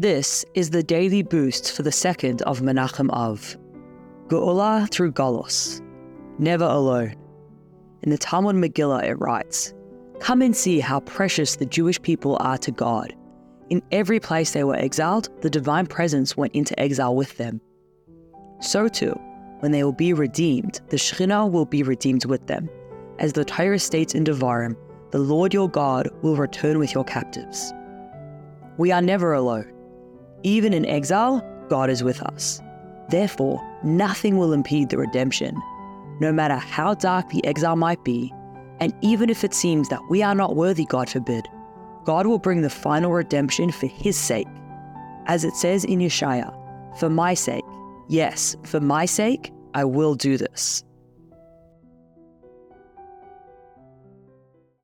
This is the daily boost for the second of Menachem Av. Geulah through Golus. Never alone. In the Talmud Megillah it writes, Come and see how precious the Jewish people are to God. In every place they were exiled, the divine presence went into exile with them. So too, when they will be redeemed, the Shekhinah will be redeemed with them. As the Torah states in Devarim, the Lord your God will return with your captives. We are never alone. Even in exile, God is with us. Therefore, nothing will impede the redemption, no matter how dark the exile might be, and even if it seems that we are not worthy, God forbid, God will bring the final redemption for His sake. As it says in Yeshaya, for my sake, yes, for my sake, I will do this.